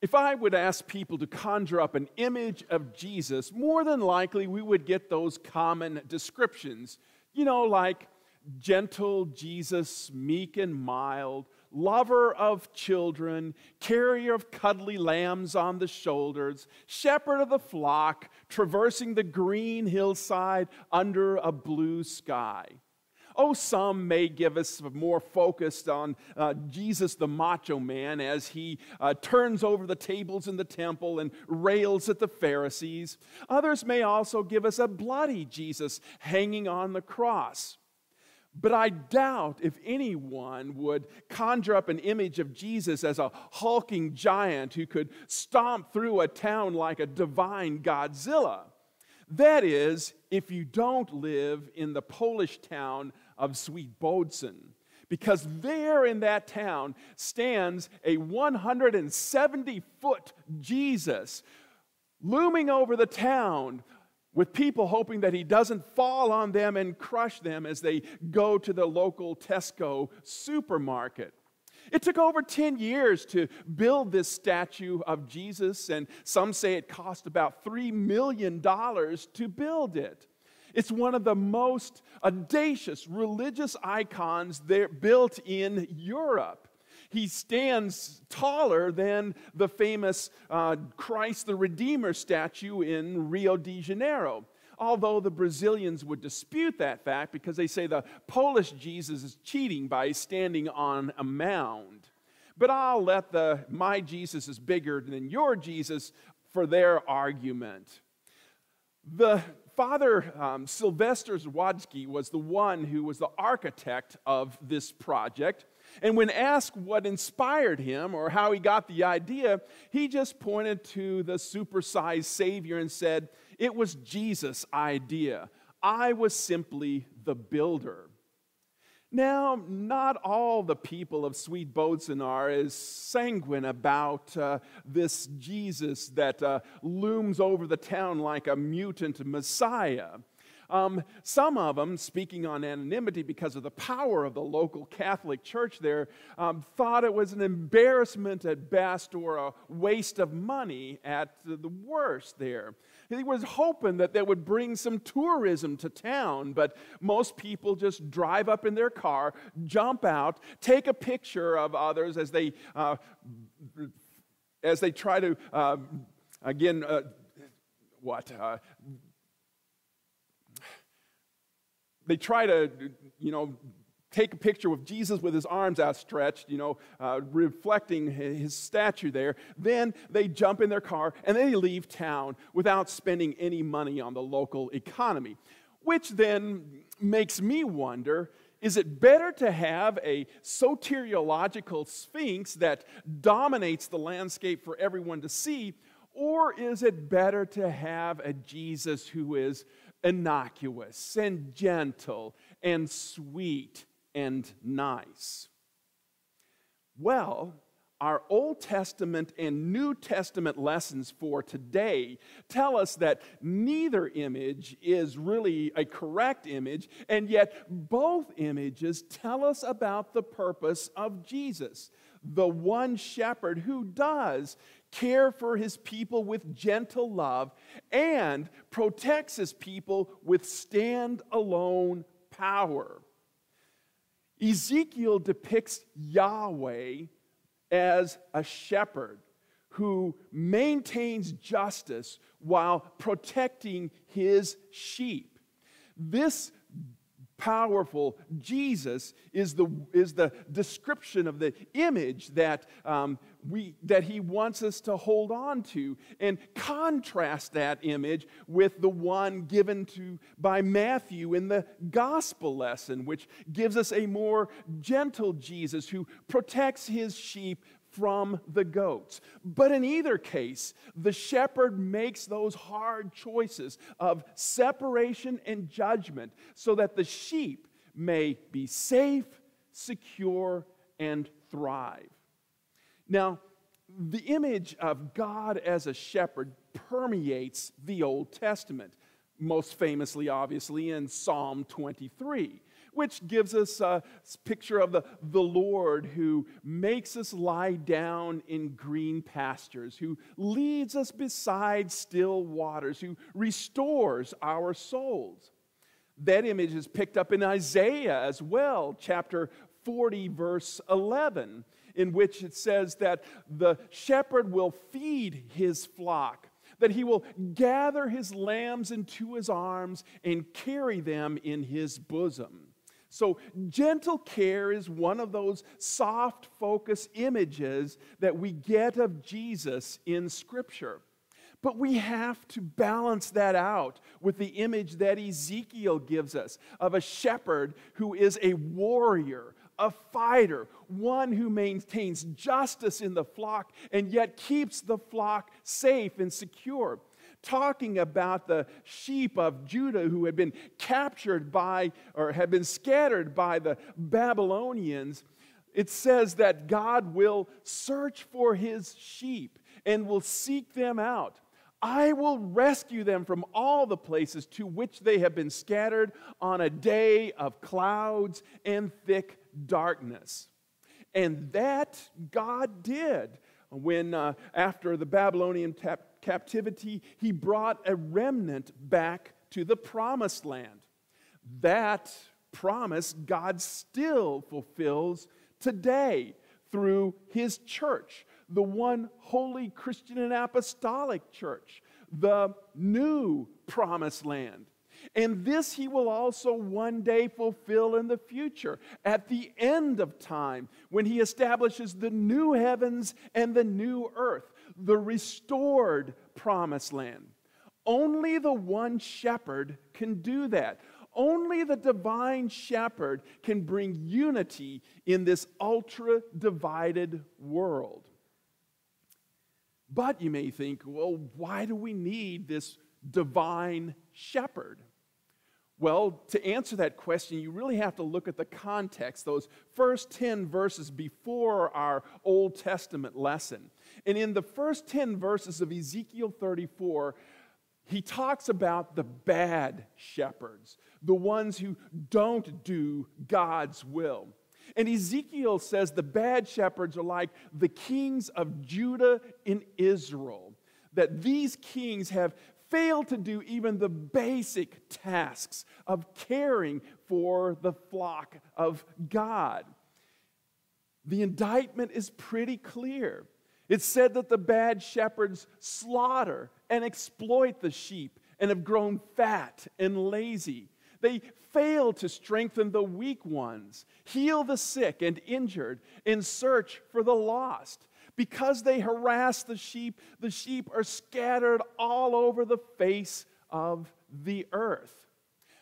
If I would ask people to conjure up an image of Jesus, more than likely we would get those common descriptions. You know, like gentle Jesus, meek and mild, lover of children, carrier of cuddly lambs on the shoulders, shepherd of the flock, traversing the green hillside under a blue sky. Oh, some may give us more focused on uh, Jesus the macho man as he uh, turns over the tables in the temple and rails at the Pharisees. Others may also give us a bloody Jesus hanging on the cross. But I doubt if anyone would conjure up an image of Jesus as a hulking giant who could stomp through a town like a divine Godzilla. That is, if you don't live in the Polish town of Świebodzin. Because there in that town stands a 170 foot Jesus looming over the town with people hoping that he doesn't fall on them and crush them as they go to the local Tesco supermarket. It took over 10 years to build this statue of Jesus, and some say it cost about $3 million to build it. It's one of the most audacious religious icons there built in Europe. He stands taller than the famous uh, Christ the Redeemer statue in Rio de Janeiro. Although the Brazilians would dispute that fact because they say the Polish Jesus is cheating by standing on a mound. But I'll let the my Jesus is bigger than your Jesus for their argument. The Father um, Sylvester Zawadzki was the one who was the architect of this project. And when asked what inspired him or how he got the idea, he just pointed to the supersized Savior and said, It was Jesus' idea. I was simply the builder. Now, not all the people of Świebodzin are as sanguine about uh, this Jesus that uh, looms over the town like a mutant messiah. Um, some of them, speaking on anonymity because of the power of the local Catholic Church there, um, thought it was an embarrassment at best or a waste of money at the worst there. He was hoping that that would bring some tourism to town, but most people just drive up in their car, jump out, take a picture of others as they, uh, as they try to, uh, again, uh, what? Uh, they try to, you know, take a picture of Jesus with his arms outstretched, you know, uh, reflecting his statue there. Then they jump in their car and they leave town without spending any money on the local economy. Which then makes me wonder is it better to have a soteriological sphinx that dominates the landscape for everyone to see, or is it better to have a Jesus who is innocuous and gentle and sweet and nice? Well, our Old Testament and New Testament lessons for today tell us that neither image is really a correct image, and yet both images tell us about the purpose of Jesus, the one shepherd who does care for his people with gentle love, and protects his people with stand alone power. Ezekiel depicts Yahweh as a shepherd who maintains justice while protecting his sheep. This powerful Jesus is the, is the description of the image that, um, we, that he wants us to hold on to and contrast that image with the one given to by Matthew in the gospel lesson, which gives us a more gentle Jesus who protects his sheep from the goats. But in either case, the shepherd makes those hard choices of separation and judgment so that the sheep may be safe, secure, and thrive. Now, the image of God as a shepherd permeates the Old Testament, most famously, obviously, in Psalm 23 which gives us a picture of the, the Lord who makes us lie down in green pastures, who leads us beside still waters, who restores our souls. That image is picked up in Isaiah as well, chapter 40, verse 11, in which it says that the shepherd will feed his flock, that he will gather his lambs into his arms and carry them in his bosom. So, gentle care is one of those soft focus images that we get of Jesus in Scripture. But we have to balance that out with the image that Ezekiel gives us of a shepherd who is a warrior, a fighter, one who maintains justice in the flock and yet keeps the flock safe and secure. Talking about the sheep of Judah who had been captured by or had been scattered by the Babylonians, it says that God will search for his sheep and will seek them out. I will rescue them from all the places to which they have been scattered on a day of clouds and thick darkness. And that God did when, uh, after the Babylonian tap- captivity, he brought a remnant back to the promised land. That promise God still fulfills today through his church the one holy Christian and apostolic church, the new promised land. And this he will also one day fulfill in the future, at the end of time, when he establishes the new heavens and the new earth, the restored promised land. Only the one shepherd can do that. Only the divine shepherd can bring unity in this ultra divided world. But you may think, well, why do we need this divine shepherd? Well, to answer that question, you really have to look at the context, those first 10 verses before our Old Testament lesson. And in the first 10 verses of Ezekiel 34, he talks about the bad shepherds, the ones who don't do God's will. And Ezekiel says the bad shepherds are like the kings of Judah in Israel, that these kings have failed to do even the basic tasks of caring for the flock of God. The indictment is pretty clear. It's said that the bad shepherds slaughter and exploit the sheep and have grown fat and lazy. They fail to strengthen the weak ones, heal the sick and injured, and search for the lost. Because they harass the sheep, the sheep are scattered all over the face of the earth.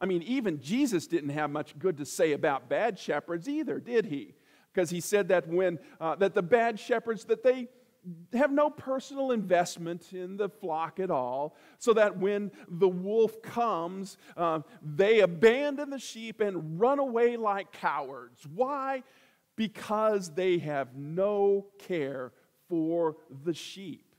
I mean, even Jesus didn't have much good to say about bad shepherds either, did he? Because he said that when uh, that the bad shepherds that they have no personal investment in the flock at all, so that when the wolf comes, uh, they abandon the sheep and run away like cowards. Why? Because they have no care for the sheep.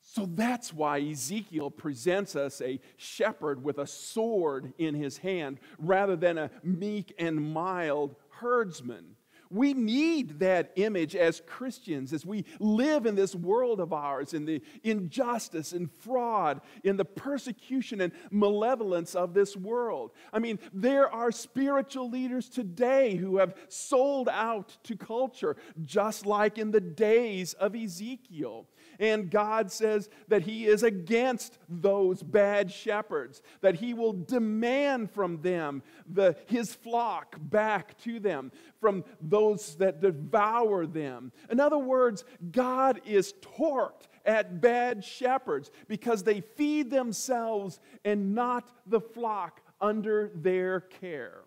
So that's why Ezekiel presents us a shepherd with a sword in his hand rather than a meek and mild herdsman. We need that image as Christians as we live in this world of ours, in the injustice and fraud, in the persecution and malevolence of this world. I mean, there are spiritual leaders today who have sold out to culture, just like in the days of Ezekiel. And God says that He is against those bad shepherds, that He will demand from them the, His flock back to them, from those that devour them. In other words, God is torqued at bad shepherds because they feed themselves and not the flock under their care.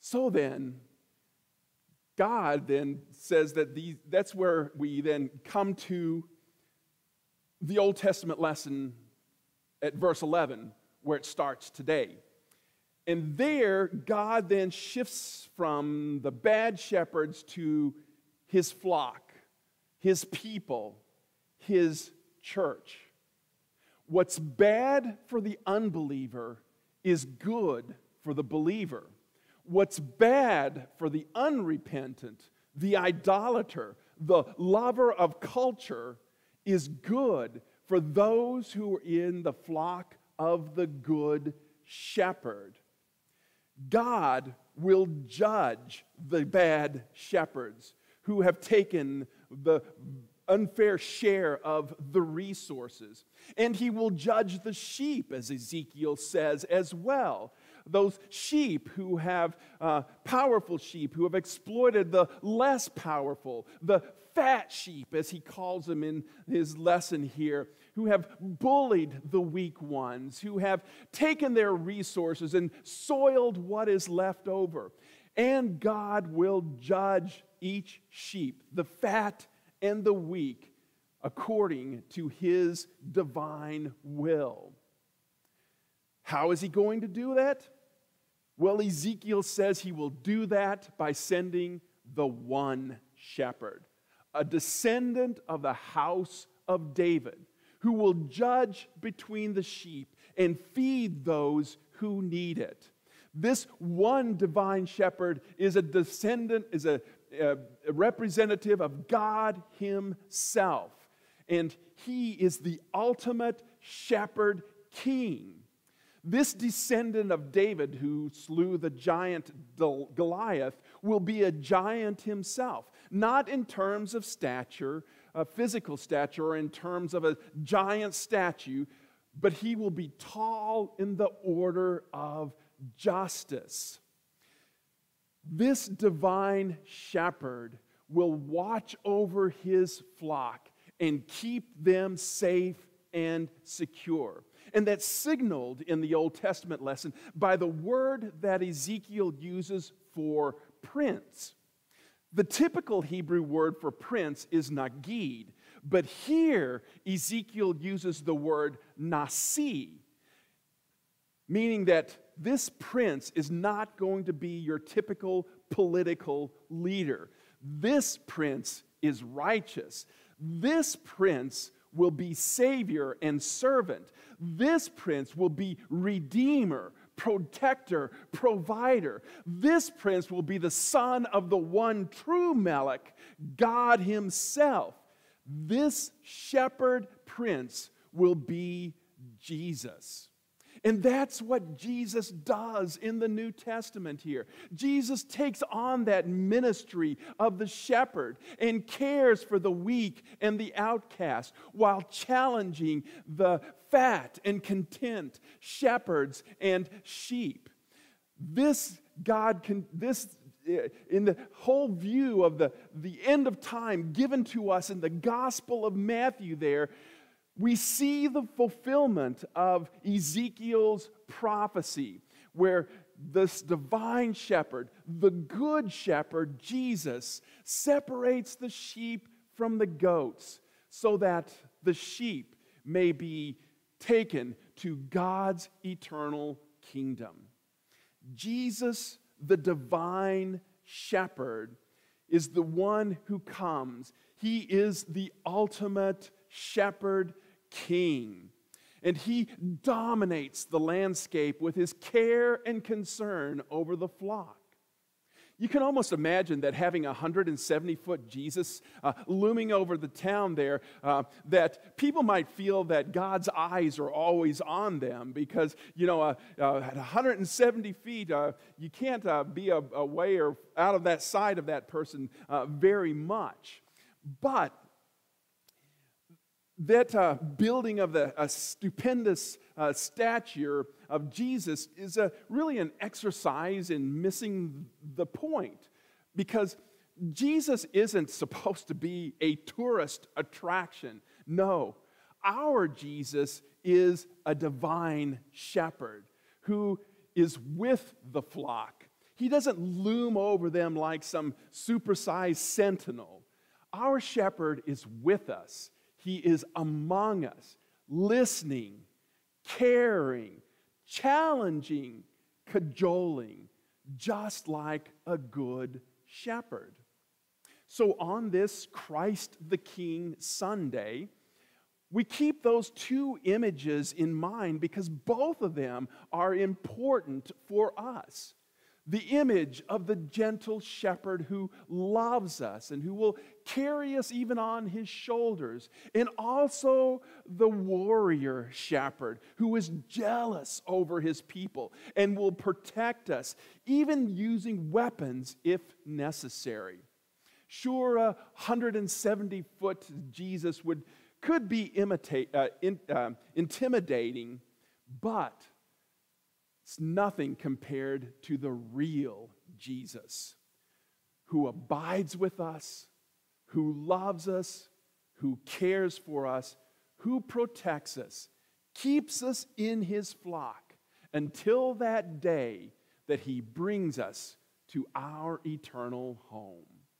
So then, God then says that these, that's where we then come to the Old Testament lesson at verse 11, where it starts today. And there, God then shifts from the bad shepherds to his flock, his people, his church. What's bad for the unbeliever is good for the believer. What's bad for the unrepentant, the idolater, the lover of culture is good for those who are in the flock of the good shepherd. God will judge the bad shepherds who have taken the unfair share of the resources. And he will judge the sheep, as Ezekiel says as well. Those sheep who have, uh, powerful sheep, who have exploited the less powerful, the fat sheep, as he calls them in his lesson here, who have bullied the weak ones, who have taken their resources and soiled what is left over. And God will judge each sheep, the fat and the weak, according to his divine will. How is he going to do that? Well, Ezekiel says he will do that by sending the one shepherd, a descendant of the house of David, who will judge between the sheep and feed those who need it. This one divine shepherd is a descendant, is a, a, representative of God Himself. And He is the ultimate shepherd king. This descendant of David, who slew the giant Goliath, will be a giant himself, not in terms of stature, a physical stature, or in terms of a giant statue, but he will be tall in the order of justice. This divine shepherd will watch over his flock and keep them safe and secure. And that's signaled in the Old Testament lesson by the word that Ezekiel uses for prince. The typical Hebrew word for prince is nagid, but here Ezekiel uses the word nasi, meaning that this prince is not going to be your typical political leader. This prince is righteous. This prince will be savior and servant. This prince will be redeemer, protector, provider. This prince will be the son of the one true Melech, God Himself. This shepherd prince will be Jesus. And that's what Jesus does in the New Testament here. Jesus takes on that ministry of the shepherd and cares for the weak and the outcast while challenging the fat and content shepherds and sheep. This God can, this eh, in the whole view of the, the end of time given to us in the Gospel of Matthew, there, we see the fulfillment of Ezekiel's prophecy, where this divine shepherd, the good shepherd, Jesus, separates the sheep from the goats so that the sheep may be taken to God's eternal kingdom. Jesus, the divine shepherd, is the one who comes. He is the ultimate shepherd king. And he dominates the landscape with his care and concern over the flock. You can almost imagine that having a 170 foot Jesus uh, looming over the town there, uh, that people might feel that God's eyes are always on them because, you know, uh, uh at 170 feet, uh, you can't uh, be away or out of that side of that person very much. But that uh, building of the, a stupendous uh, stature of Jesus is a, really an exercise in missing the point because Jesus isn't supposed to be a tourist attraction. No, our Jesus is a divine shepherd who is with the flock. He doesn't loom over them like some supersized sentinel. Our shepherd is with us he is among us, listening, caring, challenging, cajoling, just like a good shepherd. So, on this Christ the King Sunday, We keep those two images in mind because both of them are important for us. The image of the gentle shepherd who loves us and who will carry us even on his shoulders, and also the warrior shepherd who is jealous over his people and will protect us, even using weapons if necessary. Sure, a 170 foot Jesus would could be imitate, uh, in, uh, intimidating, but it's nothing compared to the real Jesus who abides with us, who loves us, who cares for us, who protects us, keeps us in his flock until that day that he brings us to our eternal home.